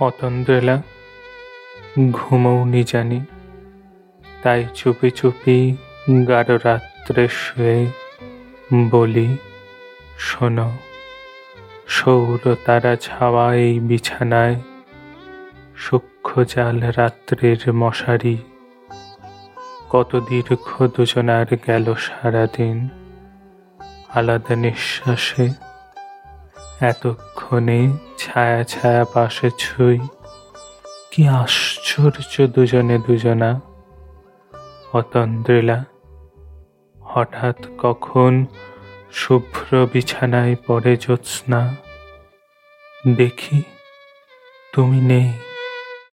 অতন্দ্রেলা ঘুমোওনি জানি। তাই চুপি চুপি গাঢ় রাত্রে শুয়ে বলি, শোনো, সৌর তারা ছাওয়া এই বিছানায়, সূক্ষ্ম জাল রাত্রের মশারি। কত দীর্ঘ দুজনার গেল সারাদিন, আলাদা নিঃশ্বাসে এতক্ষণে ছায়া ছায়া পাশে ছুই। কি আশ্চর্য দুজনে দুজনা। অতন্দ্রিলা, হঠাৎ কখন শুভ্র বিছানায় পড়ে জ্যোৎস্না। দেখি, তুমি নেই।